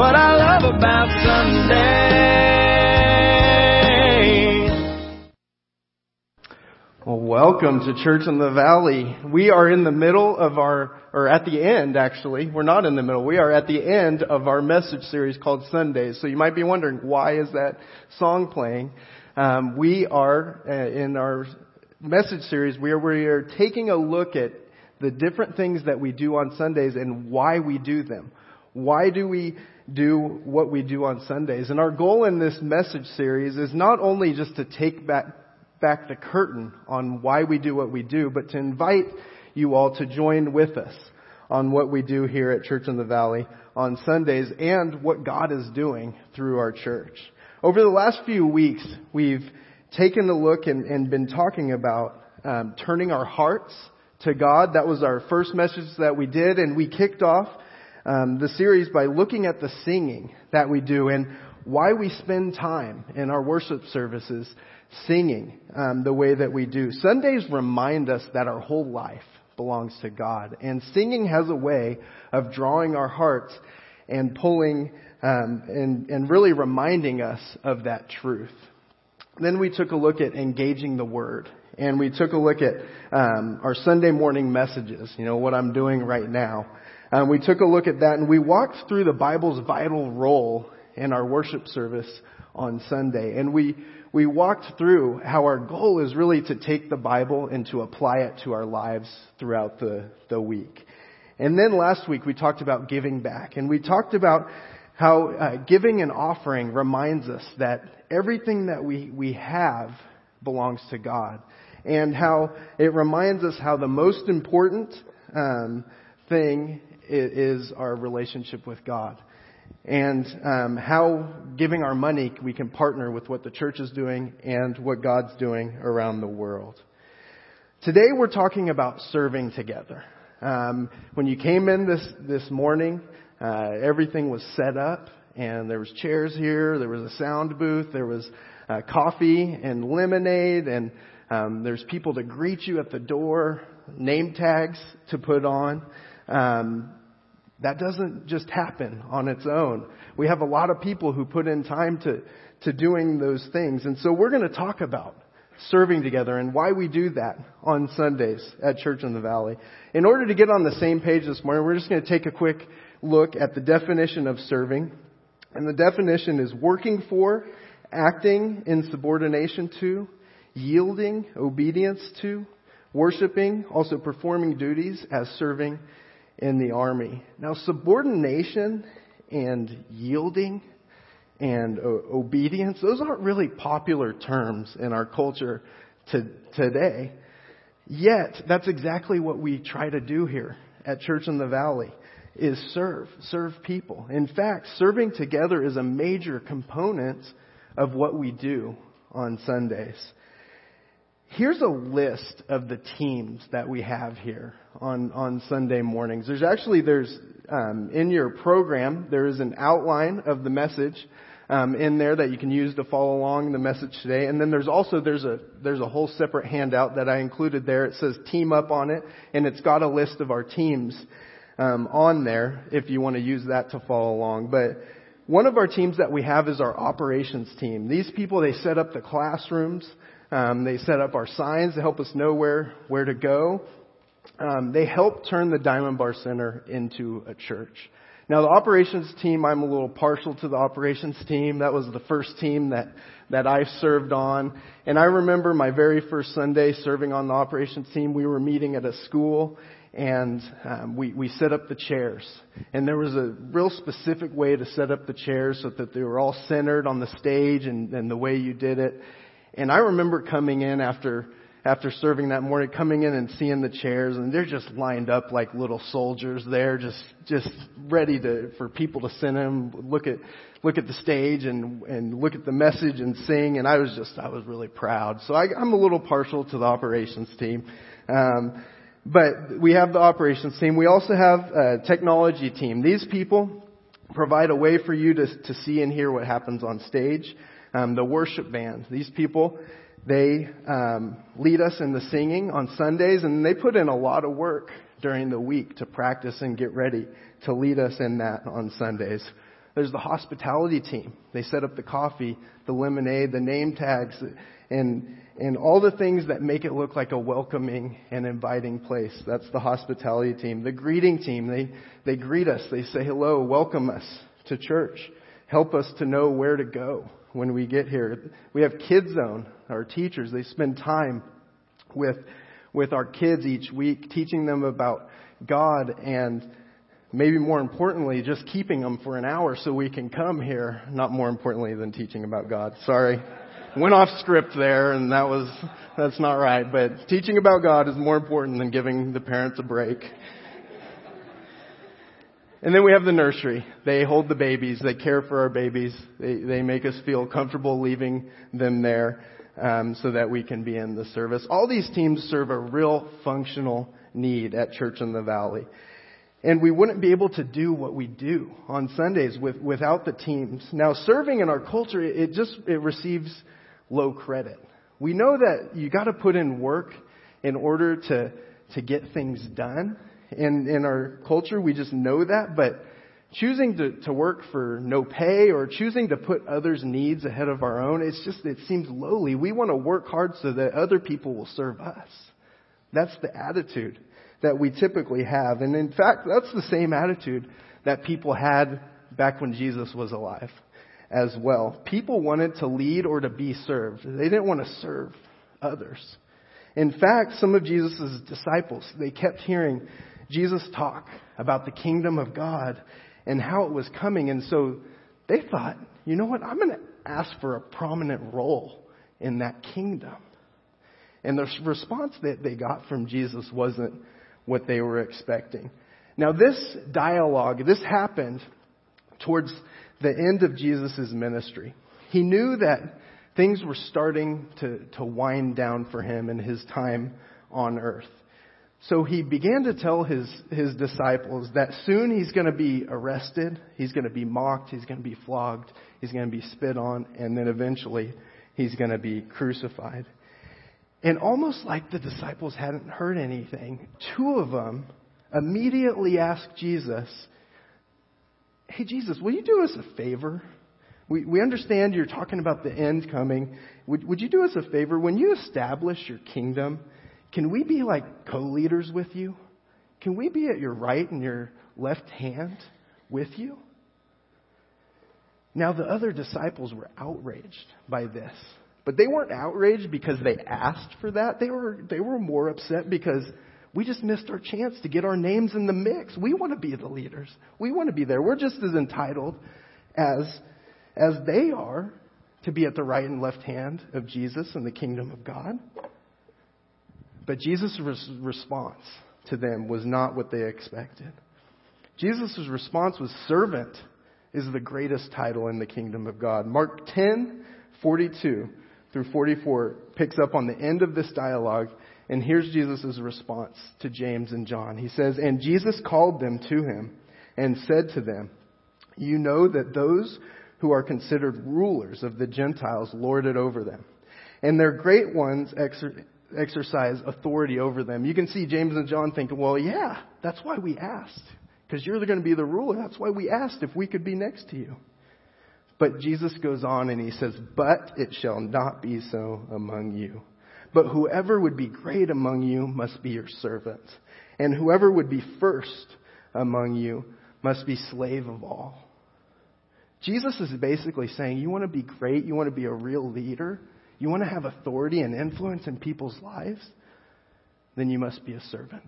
what I love about Sunday. Well, welcome to Church in the Valley. We are in the middle of our, or at the end actually, we're not in the middle, we are at the end of our message series called Sundays. So you might be wondering, why is that song playing? Um, we are, uh, in our message series, we are, we are taking a look at the different things that we do on Sundays and why we do them. Why do we do what we do on Sundays? And our goal in this message series is not only just to take back back the curtain on why we do what we do, but to invite you all to join with us on what we do here at Church in the Valley on Sundays and what God is doing through our church. Over the last few weeks, we've taken a look and, and been talking about um, turning our hearts to God. That was our first message that we did, and we kicked off um, the series by looking at the singing that we do and why we spend time in our worship services singing um, the way that we do. Sundays remind us that our whole life belongs to God, and singing has a way of drawing our hearts and pulling um, and, and really reminding us of that truth. Then we took a look at engaging the Word, and we took a look at um, our Sunday morning messages. You know what I'm doing right now. Um, we took a look at that, and we walked through the Bible's vital role in our worship service on Sunday, and we we walked through how our goal is really to take the Bible and to apply it to our lives throughout the, the week. And then last week we talked about giving back. And we talked about how uh, giving an offering reminds us that everything that we, we have belongs to God. And how it reminds us how the most important um, thing is our relationship with God and um, how giving our money we can partner with what the church is doing and what God's doing around the world. Today we're talking about serving together. Um, when you came in this this morning, uh, everything was set up, and there was chairs here, there was a sound booth, there was uh, coffee and lemonade, and um, there's people to greet you at the door, name tags to put on. Um, that doesn't just happen on its own. We have a lot of people who put in time to, to doing those things. And so we're going to talk about serving together and why we do that on Sundays at Church in the Valley. In order to get on the same page this morning, we're just going to take a quick look at the definition of serving. And the definition is working for, acting in subordination to, yielding obedience to, worshiping, also performing duties as serving in the army. Now, subordination and yielding and uh, obedience, those aren't really popular terms in our culture to, today. Yet, that's exactly what we try to do here at Church in the Valley is serve, serve people. In fact, serving together is a major component of what we do on Sundays. Here's a list of the teams that we have here on, on Sunday mornings. There's actually, there's, um, in your program, there is an outline of the message, um, in there that you can use to follow along the message today. And then there's also, there's a, there's a whole separate handout that I included there. It says team up on it, and it's got a list of our teams, um, on there if you want to use that to follow along. But, one of our teams that we have is our operations team. These people, they set up the classrooms. Um, they set up our signs to help us know where, where to go. Um, they help turn the Diamond Bar Center into a church. Now the operations team, I'm a little partial to the operations team. That was the first team that, that I served on. And I remember my very first Sunday serving on the operations team. We were meeting at a school and um, we, we set up the chairs. And there was a real specific way to set up the chairs so that they were all centered on the stage and, and the way you did it. And I remember coming in after after serving that morning, coming in and seeing the chairs, and they're just lined up like little soldiers there, just just ready to for people to send them look at look at the stage and and look at the message and sing. And I was just I was really proud. So I, I'm a little partial to the operations team. Um, but we have the operations team. We also have a technology team. These people provide a way for you to, to see and hear what happens on stage um, the worship band. These people, they um, lead us in the singing on Sundays, and they put in a lot of work during the week to practice and get ready to lead us in that on Sundays. There's the hospitality team. They set up the coffee, the lemonade, the name tags, and, and all the things that make it look like a welcoming and inviting place. That's the hospitality team. The greeting team, they, they greet us. They say hello, welcome us to church. Help us to know where to go when we get here. We have Kids Zone, our teachers. They spend time with, with our kids each week, teaching them about God and maybe more importantly, just keeping them for an hour so we can come here. Not more importantly than teaching about God. Sorry. Went off script there and that was, that's not right. But teaching about God is more important than giving the parents a break. And then we have the nursery. They hold the babies. They care for our babies. They, they make us feel comfortable leaving them there um, so that we can be in the service. All these teams serve a real functional need at Church in the Valley. And we wouldn't be able to do what we do on Sundays with, without the teams. Now, serving in our culture, it just, it receives low credit. We know that you gotta put in work in order to, to get things done. In, in our culture, we just know that, but choosing to, to work for no pay or choosing to put others' needs ahead of our own, it's just, it seems lowly. We want to work hard so that other people will serve us. That's the attitude that we typically have. And in fact, that's the same attitude that people had back when Jesus was alive as well. People wanted to lead or to be served. They didn't want to serve others. In fact, some of Jesus' disciples, they kept hearing Jesus talk about the kingdom of God and how it was coming. And so they thought, you know what? I'm going to ask for a prominent role in that kingdom. And the response that they got from Jesus wasn't what they were expecting. Now, this dialogue, this happened towards the end of Jesus' ministry. He knew that things were starting to, to wind down for him in his time on earth. So he began to tell his, his disciples that soon he's going to be arrested, he's going to be mocked, he's going to be flogged, he's going to be spit on, and then eventually he's going to be crucified. And almost like the disciples hadn't heard anything, two of them immediately asked Jesus, Hey, Jesus, will you do us a favor? We, we understand you're talking about the end coming. Would, would you do us a favor? When you establish your kingdom, can we be like co leaders with you? Can we be at your right and your left hand with you? Now, the other disciples were outraged by this. But they weren't outraged because they asked for that. They were, they were more upset because we just missed our chance to get our names in the mix. We want to be the leaders. We want to be there. We're just as entitled as, as they are to be at the right and left hand of Jesus in the kingdom of God. But Jesus' response to them was not what they expected. Jesus' response was servant is the greatest title in the kingdom of God. Mark 10, 42 through 44 picks up on the end of this dialogue, and here's Jesus' response to James and John. He says, And Jesus called them to him and said to them, You know that those who are considered rulers of the Gentiles lord it over them, and their great ones exercise authority over them. You can see James and John thinking, Well, yeah, that's why we asked. Because you're going to be the ruler. That's why we asked if we could be next to you. But Jesus goes on and he says, But it shall not be so among you. But whoever would be great among you must be your servant. And whoever would be first among you must be slave of all. Jesus is basically saying, You want to be great? You want to be a real leader? You want to have authority and influence in people's lives? Then you must be a servant.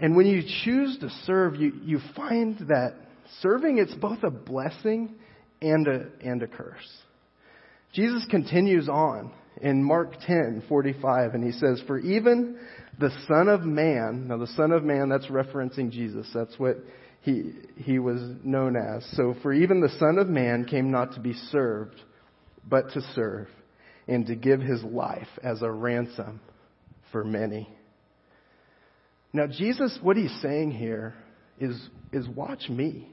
And when you choose to serve, you, you find that serving, it's both a blessing and a, and a curse. Jesus continues on in Mark 10, 45, and he says, For even the Son of Man, now the Son of Man, that's referencing Jesus. That's what he, he was known as. So, for even the Son of Man came not to be served, but to serve, and to give his life as a ransom for many. Now, Jesus, what he's saying here is, is watch me.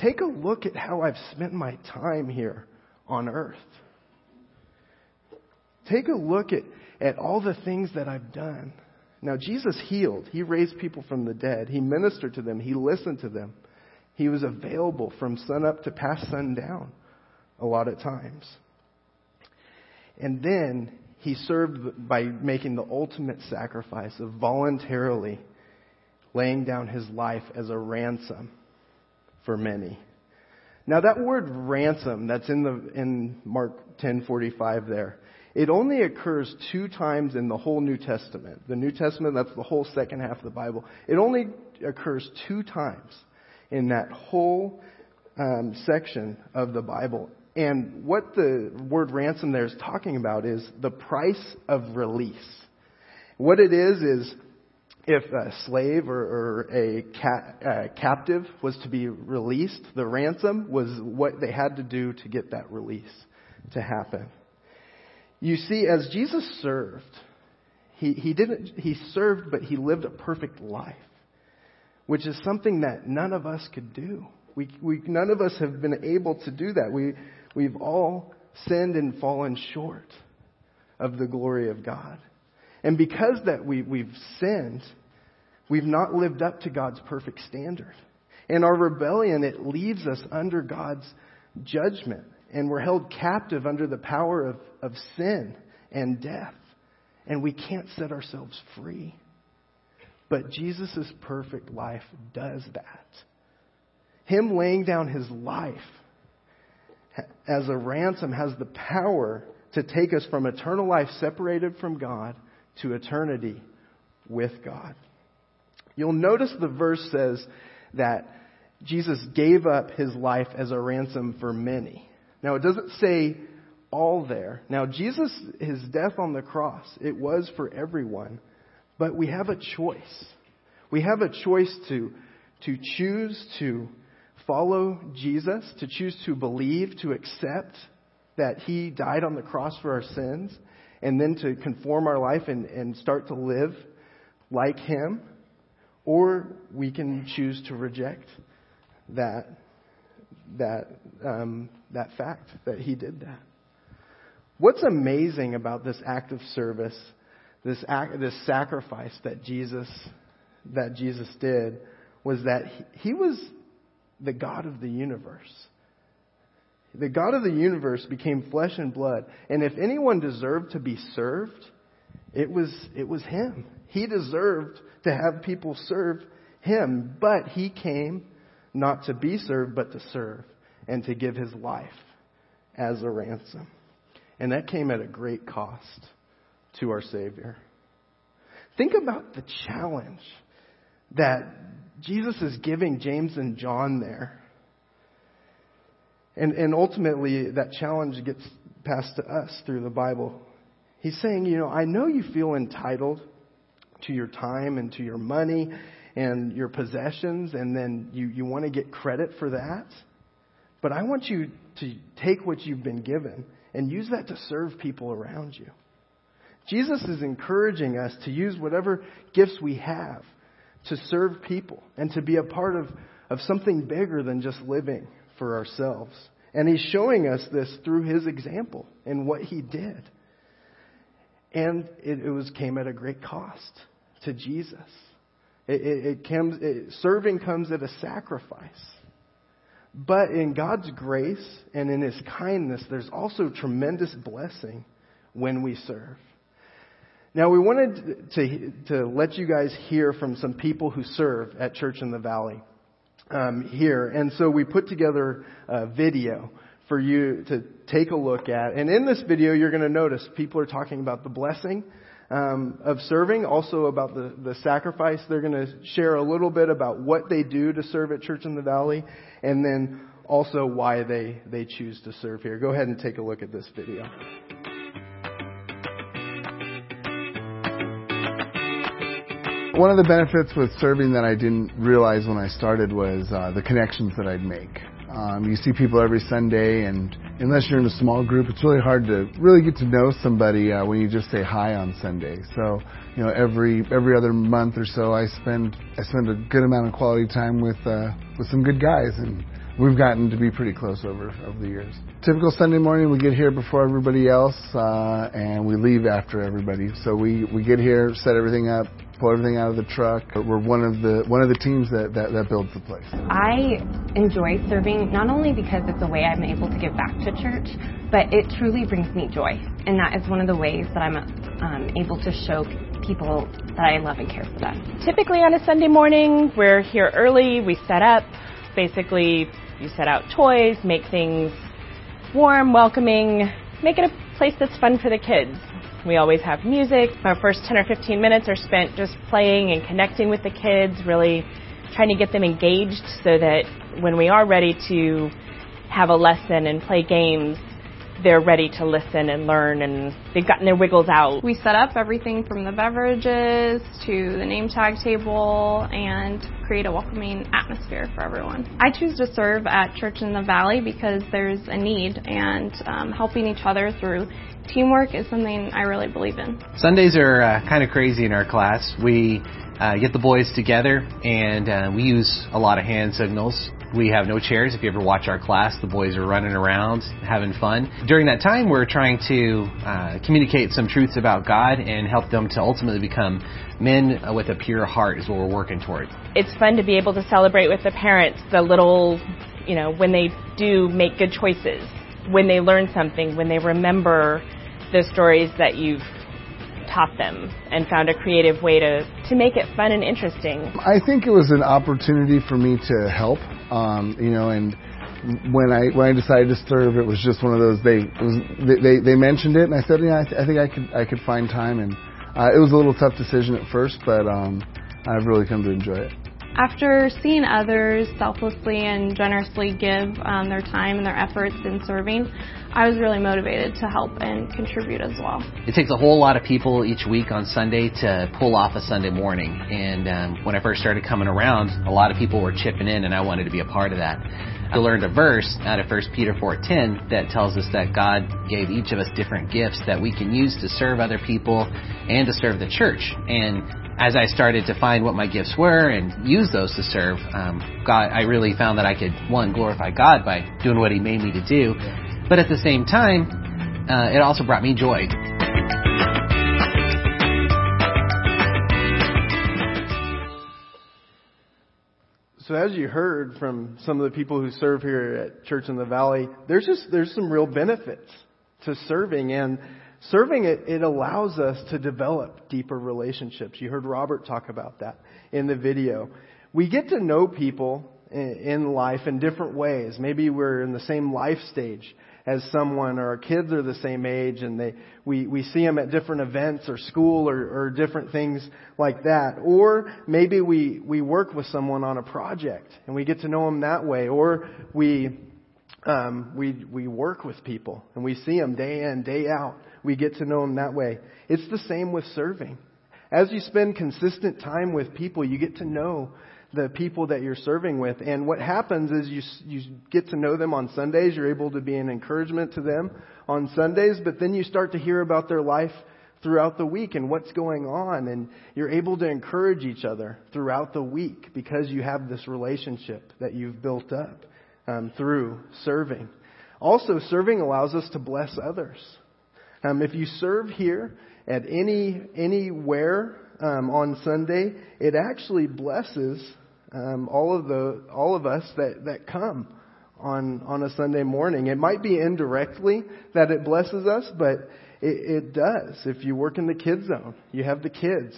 Take a look at how I've spent my time here on earth. Take a look at, at all the things that I've done. Now, Jesus healed. He raised people from the dead. He ministered to them. He listened to them. He was available from sunup to past sundown a lot of times. And then he served by making the ultimate sacrifice of voluntarily laying down his life as a ransom for many. Now that word ransom that's in the in Mark 10:45 there, it only occurs two times in the whole New Testament. The New Testament, that's the whole second half of the Bible. It only occurs two times in that whole um, section of the Bible. And what the word ransom there is talking about is the price of release. What it is is if a slave or, or a ca- captive was to be released, the ransom was what they had to do to get that release to happen. You see, as Jesus served, he, he didn't, he served, but he lived a perfect life, which is something that none of us could do. We, we, none of us have been able to do that. We, we've all sinned and fallen short of the glory of God. And because that we, we've sinned, we've not lived up to God's perfect standard. And our rebellion, it leaves us under God's judgment. And we're held captive under the power of, of sin and death. And we can't set ourselves free. But Jesus' perfect life does that. Him laying down his life as a ransom has the power to take us from eternal life separated from God to eternity with God. You'll notice the verse says that Jesus gave up his life as a ransom for many. Now, it doesn't say all there. Now, Jesus, his death on the cross, it was for everyone, but we have a choice. We have a choice to, to choose to follow Jesus, to choose to believe, to accept that he died on the cross for our sins, and then to conform our life and, and start to live like him, or we can choose to reject that that um, that fact that he did that. What's amazing about this act of service, this act, this sacrifice that Jesus that Jesus did, was that he, he was the God of the universe. The God of the universe became flesh and blood. And if anyone deserved to be served, it was, it was him. He deserved to have people serve him, but he came not to be served, but to serve and to give his life as a ransom. And that came at a great cost to our Savior. Think about the challenge that Jesus is giving James and John there. And, and ultimately, that challenge gets passed to us through the Bible. He's saying, you know, I know you feel entitled to your time and to your money and your possessions, and then you, you want to get credit for that. But I want you to take what you've been given and use that to serve people around you. Jesus is encouraging us to use whatever gifts we have to serve people and to be a part of, of something bigger than just living for ourselves. And he's showing us this through his example and what he did. And it, it was came at a great cost to Jesus. It, it, it comes, serving comes at a sacrifice. But in God's grace and in His kindness, there's also tremendous blessing when we serve. Now, we wanted to, to let you guys hear from some people who serve at Church in the Valley um, here. And so we put together a video for you to take a look at. And in this video, you're going to notice people are talking about the blessing um, of serving, also about the, the sacrifice. They're going to share a little bit about what they do to serve at Church in the Valley, and then also why they, they choose to serve here. Go ahead and take a look at this video. One of the benefits with serving that I didn't realize when I started was uh, the connections that I'd make. Um, you see people every Sunday, and unless you're in a small group, it's really hard to really get to know somebody uh, when you just say hi on Sunday. So, you know, every every other month or so, I spend I spend a good amount of quality time with uh, with some good guys, and we've gotten to be pretty close over over the years. Typical Sunday morning, we get here before everybody else, uh, and we leave after everybody. So we we get here, set everything up, pull everything out of the truck. We're one of the one of the teams that, that, that builds the place. I enjoy serving not only because it's a way I'm able to give back to church, but it truly brings me joy, and that is one of the ways that I'm um, able to show people that I love and care for them. Typically on a Sunday morning, we're here early. We set up. Basically, you set out toys, make things warm, welcoming, make it a place that's fun for the kids. We always have music. Our first 10 or 15 minutes are spent just playing and connecting with the kids, really trying to get them engaged so that when we are ready to have a lesson and play games, they're ready to listen and learn and they've gotten their wiggles out. We set up everything from the beverages to the name tag table and create a welcoming atmosphere for everyone. I choose to serve at Church in the Valley because there's a need and um, helping each other through teamwork is something I really believe in. Sundays are uh, kind of crazy in our class. We uh, get the boys together and uh, we use a lot of hand signals. We have no chairs. If you ever watch our class, the boys are running around having fun. During that time, we're trying to uh, communicate some truths about God and help them to ultimately become men with a pure heart is what we're working towards. It's fun to be able to celebrate with the parents the little, you know, when they do make good choices, when they learn something, when they remember the stories that you've taught them and found a creative way to, to make it fun and interesting. I think it was an opportunity for me to help, um, you know, and when I when I decided to serve, it was just one of those. They was, they they mentioned it, and I said, yeah, I, th- I think I could I could find time, and uh, it was a little tough decision at first, but um, I've really come to enjoy it. After seeing others selflessly and generously give um, their time and their efforts in serving, I was really motivated to help and contribute as well. It takes a whole lot of people each week on Sunday to pull off a Sunday morning. And um, when I first started coming around, a lot of people were chipping in, and I wanted to be a part of that. I learned a verse out of 1 Peter 4:10 that tells us that God gave each of us different gifts that we can use to serve other people and to serve the church. And as I started to find what my gifts were and use those to serve, um, God, I really found that I could one glorify God by doing what He made me to do, but at the same time, uh, it also brought me joy. So as you heard from some of the people who serve here at Church in the Valley, there's just there's some real benefits to serving and serving it it allows us to develop deeper relationships. You heard Robert talk about that in the video. We get to know people in life in different ways. Maybe we're in the same life stage as someone or our kids are the same age and they we we see them at different events or school or, or different things like that. Or maybe we we work with someone on a project and we get to know them that way. Or we um, we we work with people and we see them day in day out. We get to know them that way. It's the same with serving. As you spend consistent time with people you get to know the people that you're serving with. And what happens is you, you get to know them on Sundays. You're able to be an encouragement to them on Sundays, but then you start to hear about their life throughout the week and what's going on. And you're able to encourage each other throughout the week because you have this relationship that you've built up um, through serving. Also, serving allows us to bless others. Um, if you serve here at any anywhere um, on Sunday, it actually blesses um, all of the all of us that that come on on a Sunday morning. It might be indirectly that it blesses us, but it, it does. If you work in the kids zone, you have the kids,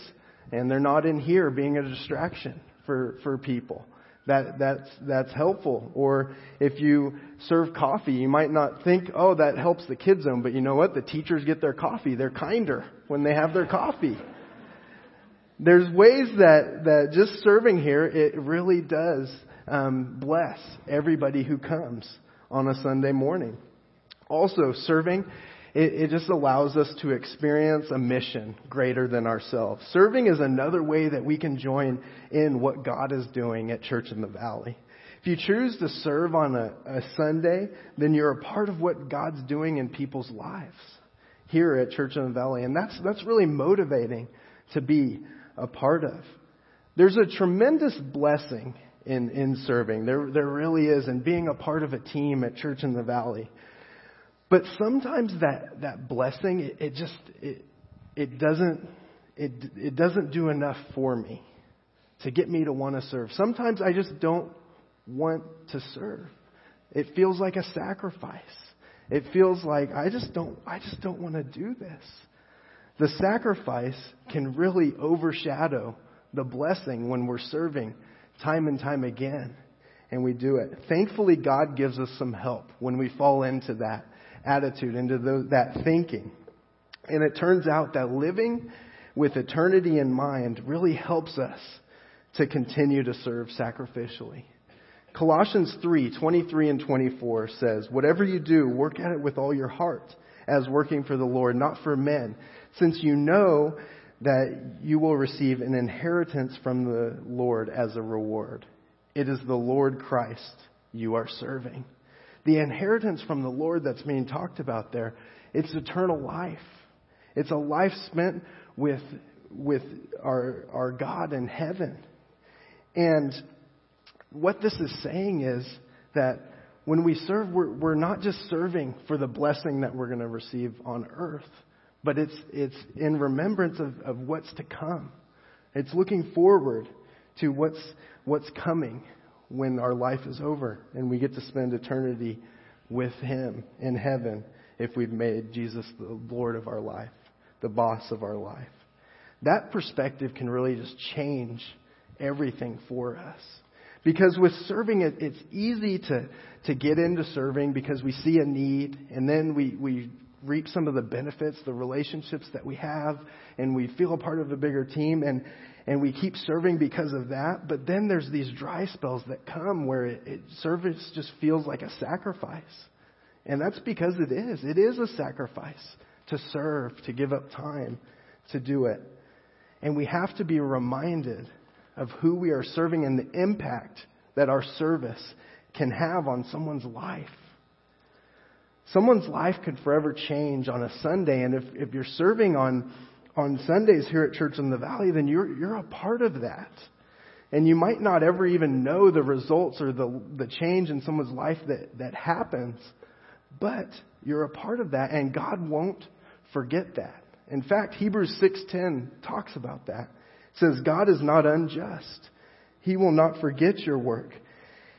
and they're not in here being a distraction for for people. That that's that's helpful. Or if you serve coffee, you might not think, oh, that helps the kids zone, but you know what? The teachers get their coffee. They're kinder when they have their coffee there's ways that, that just serving here, it really does um, bless everybody who comes on a Sunday morning. Also, serving, it, it just allows us to experience a mission greater than ourselves. Serving is another way that we can join in what God is doing at Church in the Valley. If you choose to serve on a, a Sunday, then you're a part of what God's doing in people's lives here at Church in the Valley. And that's, that's really motivating to be a part of. There's a tremendous blessing in, in serving. There, there really is, and being a part of a team at Church in the Valley. But sometimes that, that blessing, it, it just, it, it doesn't, it, it doesn't do enough for me to get me to want to serve. Sometimes I just don't want to serve. It feels like a sacrifice. It feels like I just don't, I just don't want to do this. The sacrifice can really overshadow the blessing when we're serving time and time again. And we do it. Thankfully, God gives us some help when we fall into that attitude, into that thinking. And it turns out that living with eternity in mind really helps us to continue to serve sacrificially. Colossians 3, 23 and 24 says, Whatever you do, work at it with all your heart, as working for the Lord, not for men, since you know that you will receive an inheritance from the Lord as a reward. It is the Lord Christ you are serving. The inheritance from the Lord that's being talked about there, it's eternal life. It's a life spent with, with our, our God in heaven. And what this is saying is that when we serve, we're, we're not just serving for the blessing that we're going to receive on earth, but it's, it's in remembrance of, of what's to come. It's looking forward to what's, what's coming when our life is over and we get to spend eternity with Him in heaven if we've made Jesus the Lord of our life, the boss of our life. That perspective can really just change everything for us. Because with serving, it, it's easy to, to get into serving because we see a need and then we, we reap some of the benefits, the relationships that we have, and we feel a part of a bigger team and, and we keep serving because of that. But then there's these dry spells that come where it, it, service just feels like a sacrifice. And that's because it is. It is a sacrifice to serve, to give up time to do it. And we have to be reminded of who we are serving and the impact that our service can have on someone's life. Someone's life could forever change on a Sunday, and if, if you're serving on, on Sundays here at Church in the Valley, then you're, you're a part of that. And you might not ever even know the results or the, the change in someone's life that, that happens, but you're a part of that, and God won't forget that. In fact, Hebrews 6:10 talks about that says, God is not unjust. He will not forget your work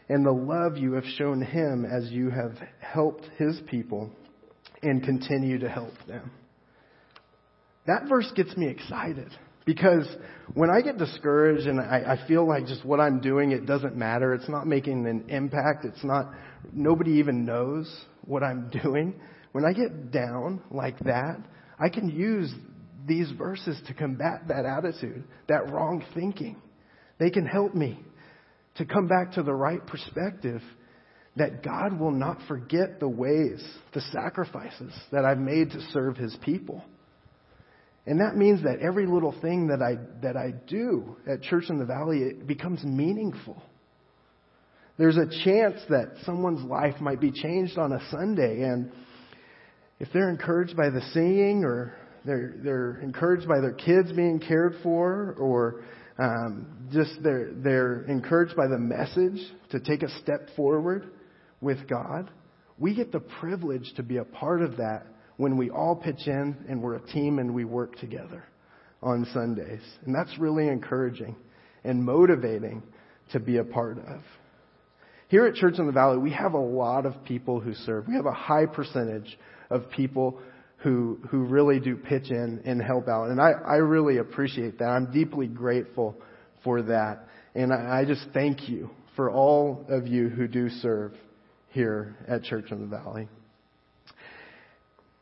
and the love you have shown him as you have helped his people and continue to help them. That verse gets me excited because when I get discouraged and I, I feel like just what I'm doing, it doesn't matter. It's not making an impact. It's not, nobody even knows what I'm doing. When I get down like that, I can use these verses to combat that attitude, that wrong thinking. They can help me to come back to the right perspective that God will not forget the ways, the sacrifices that I've made to serve His people. And that means that every little thing that I, that I do at Church in the Valley, it becomes meaningful. There's a chance that someone's life might be changed on a Sunday, and if they're encouraged by the singing or they're, they're encouraged by their kids being cared for, or um, just they're, they're encouraged by the message to take a step forward with God. We get the privilege to be a part of that when we all pitch in and we're a team and we work together on Sundays. And that's really encouraging and motivating to be a part of. Here at Church in the Valley, we have a lot of people who serve. We have a high percentage of people who, who really do pitch in and help out. And I, I really appreciate that. I'm deeply grateful for that. And I, I just thank you for all of you who do serve here at Church in the Valley.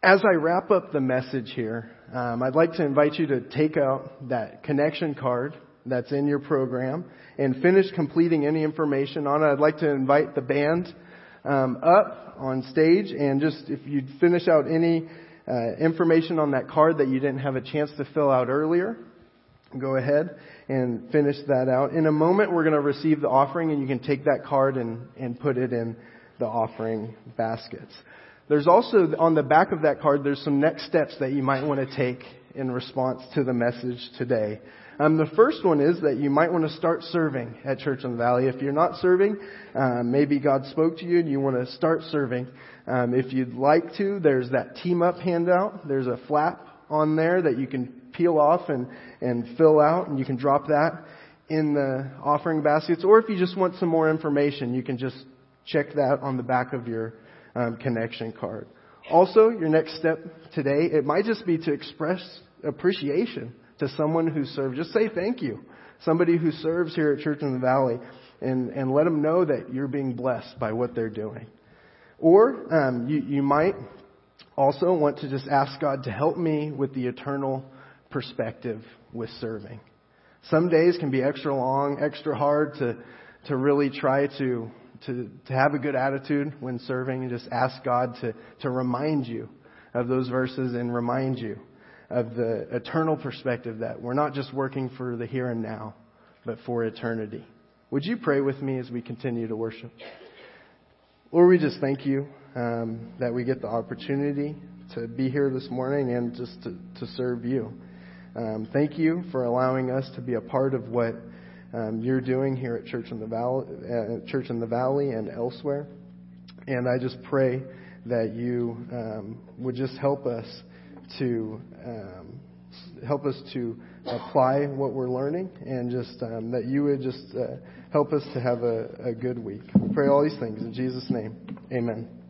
As I wrap up the message here, um, I'd like to invite you to take out that connection card that's in your program and finish completing any information on it. I'd like to invite the band um, up on stage and just if you'd finish out any uh, information on that card that you didn't have a chance to fill out earlier. Go ahead and finish that out. In a moment, we're going to receive the offering, and you can take that card and, and put it in the offering baskets. There's also, on the back of that card, there's some next steps that you might want to take in response to the message today. Um, the first one is that you might want to start serving at Church in the Valley. If you're not serving, um, maybe God spoke to you and you want to start serving. Um, if you'd like to, there's that team up handout. There's a flap on there that you can peel off and, and fill out, and you can drop that in the offering baskets. Or if you just want some more information, you can just check that on the back of your um, connection card. Also, your next step today, it might just be to express appreciation to someone who serves. Just say thank you. Somebody who serves here at Church in the Valley and, and let them know that you're being blessed by what they're doing. Or um, you, you might also want to just ask God to help me with the eternal perspective with serving. Some days can be extra long, extra hard to, to really try to, to, to have a good attitude when serving and just ask God to, to remind you of those verses and remind you of the eternal perspective that we're not just working for the here and now, but for eternity. Would you pray with me as we continue to worship? Lord, we just thank you um, that we get the opportunity to be here this morning and just to, to serve you. Um, thank you for allowing us to be a part of what um, you're doing here at Church in the Valley, uh, Church in the Valley, and elsewhere. And I just pray that you um, would just help us to um, help us to apply what we're learning, and just um, that you would just uh, help us to have a, a good week. We pray all these things in Jesus' name. Amen.